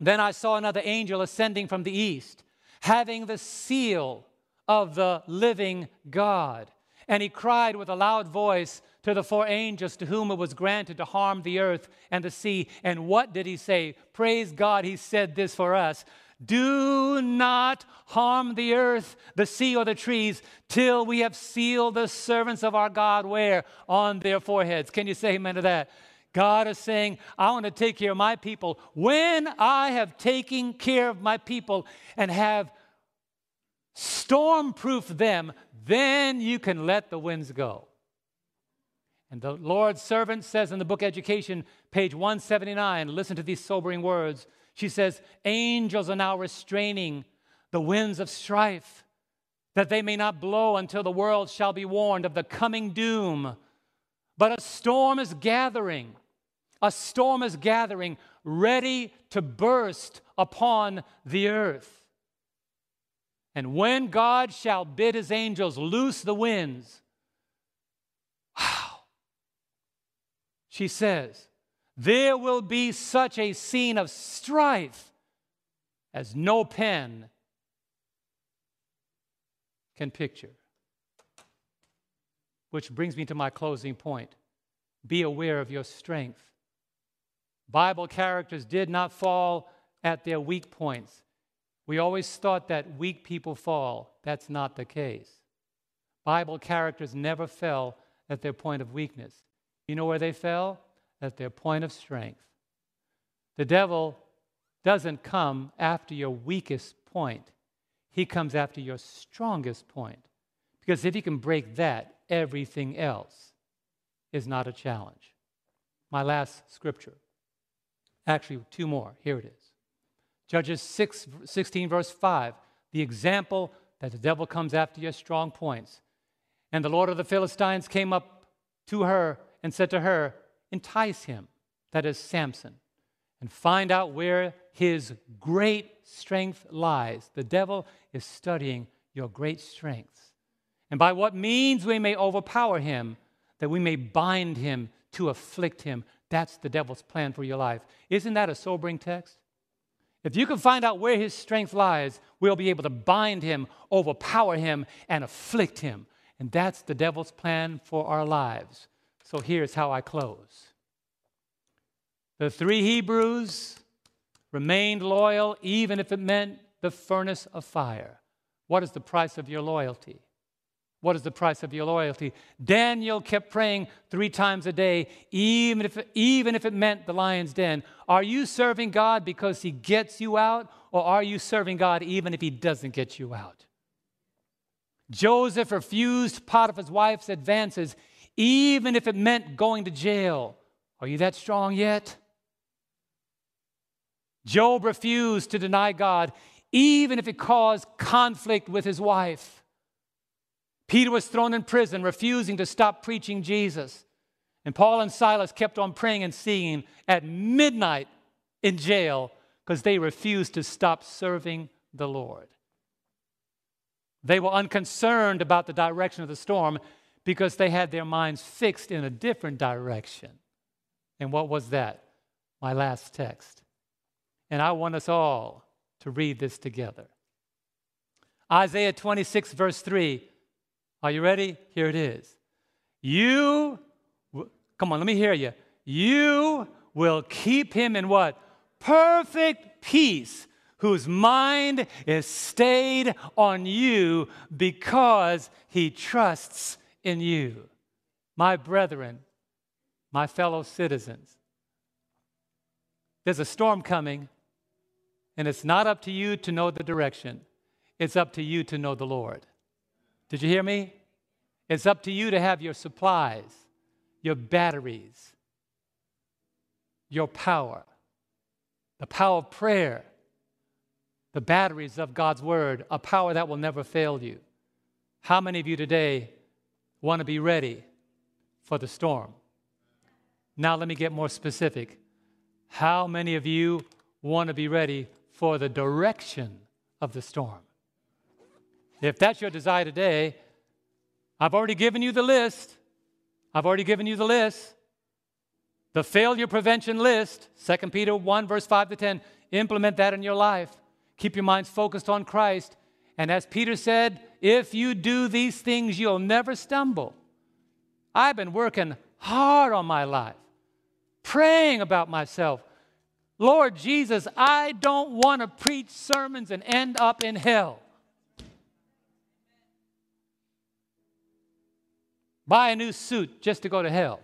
Then I saw another angel ascending from the east, having the seal of the living God. And he cried with a loud voice to the four angels to whom it was granted to harm the earth and the sea. And what did he say? Praise God, he said this for us. Do not harm the earth, the sea, or the trees till we have sealed the servants of our God where? On their foreheads. Can you say amen to that? God is saying, I want to take care of my people. When I have taken care of my people and have storm-proof them, then you can let the winds go. And the Lord's servant says in the book Education, page 179, listen to these sobering words. She says, Angels are now restraining the winds of strife, that they may not blow until the world shall be warned of the coming doom. But a storm is gathering, a storm is gathering, ready to burst upon the earth. And when God shall bid his angels loose the winds, she says, there will be such a scene of strife as no pen can picture. Which brings me to my closing point. Be aware of your strength. Bible characters did not fall at their weak points. We always thought that weak people fall. That's not the case. Bible characters never fell at their point of weakness. You know where they fell? At their point of strength. The devil doesn't come after your weakest point, he comes after your strongest point. Because if he can break that, everything else is not a challenge. My last scripture. Actually, two more. Here it is. Judges 6, 16, verse 5, the example that the devil comes after your strong points. And the Lord of the Philistines came up to her and said to her, Entice him, that is Samson, and find out where his great strength lies. The devil is studying your great strengths. And by what means we may overpower him, that we may bind him to afflict him. That's the devil's plan for your life. Isn't that a sobering text? If you can find out where his strength lies, we'll be able to bind him, overpower him, and afflict him. And that's the devil's plan for our lives. So here's how I close. The three Hebrews remained loyal even if it meant the furnace of fire. What is the price of your loyalty? What is the price of your loyalty? Daniel kept praying three times a day, even if, even if it meant the lion's den. Are you serving God because he gets you out, or are you serving God even if he doesn't get you out? Joseph refused Potiphar's wife's advances, even if it meant going to jail. Are you that strong yet? Job refused to deny God, even if it caused conflict with his wife. Peter was thrown in prison, refusing to stop preaching Jesus. And Paul and Silas kept on praying and singing at midnight in jail because they refused to stop serving the Lord. They were unconcerned about the direction of the storm because they had their minds fixed in a different direction. And what was that? My last text. And I want us all to read this together. Isaiah 26, verse 3 are you ready? Here it is. You, come on, let me hear you. You will keep him in what? Perfect peace, whose mind is stayed on you because he trusts in you. My brethren, my fellow citizens, there's a storm coming, and it's not up to you to know the direction, it's up to you to know the Lord. Did you hear me? It's up to you to have your supplies, your batteries, your power, the power of prayer, the batteries of God's Word, a power that will never fail you. How many of you today want to be ready for the storm? Now, let me get more specific. How many of you want to be ready for the direction of the storm? If that's your desire today, I've already given you the list. I've already given you the list. The failure prevention list, 2 Peter 1, verse 5 to 10. Implement that in your life. Keep your minds focused on Christ And as Peter said, if you do these things, you'll never stumble. I've been working hard on my life, praying about myself. Lord Jesus, I don't want to preach sermons and end up in hell. Buy a new suit just to go to hell.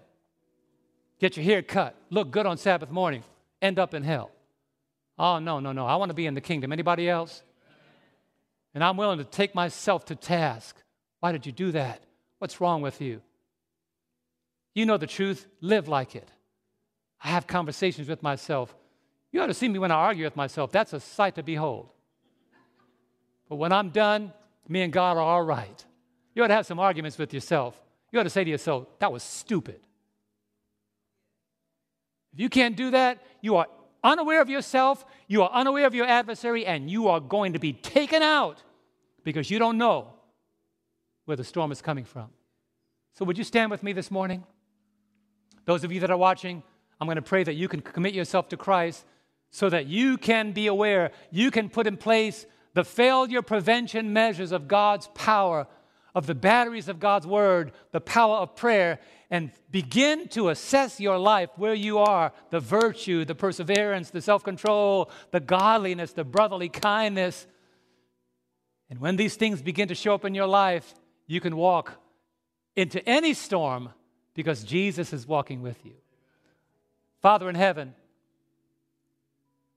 Get your hair cut, look good on Sabbath morning, end up in hell. Oh, no, no, no. I want to be in the kingdom. Anybody else? And I'm willing to take myself to task. Why did you do that? What's wrong with you? You know the truth, live like it. I have conversations with myself. You ought to see me when I argue with myself. That's a sight to behold. But when I'm done, me and God are all right. You ought to have some arguments with yourself. You ought to say to yourself, that was stupid. If you can't do that, you are unaware of yourself, you are unaware of your adversary, and you are going to be taken out because you don't know where the storm is coming from. So, would you stand with me this morning? Those of you that are watching, I'm going to pray that you can commit yourself to Christ so that you can be aware, you can put in place the failure prevention measures of God's power, of the batteries of God's word, the power of prayer, and begin to assess your life where you are the virtue, the perseverance, the self control, the godliness, the brotherly kindness. And when these things begin to show up in your life, you can walk into any storm because Jesus is walking with you. Father in heaven,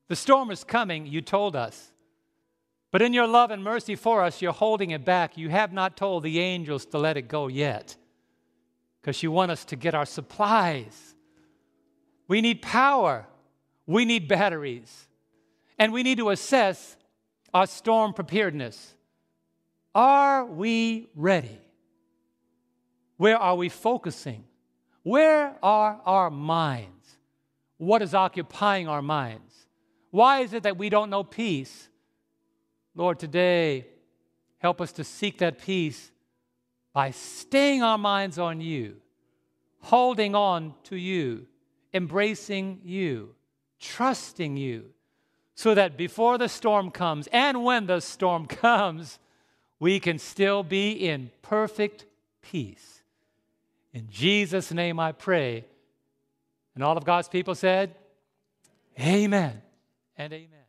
the storm is coming, you told us. But in your love and mercy for us, you're holding it back. You have not told the angels to let it go yet because you want us to get our supplies. We need power, we need batteries, and we need to assess our storm preparedness. Are we ready? Where are we focusing? Where are our minds? What is occupying our minds? Why is it that we don't know peace? Lord, today, help us to seek that peace by staying our minds on you, holding on to you, embracing you, trusting you, so that before the storm comes and when the storm comes, we can still be in perfect peace. In Jesus' name I pray. And all of God's people said, Amen and amen.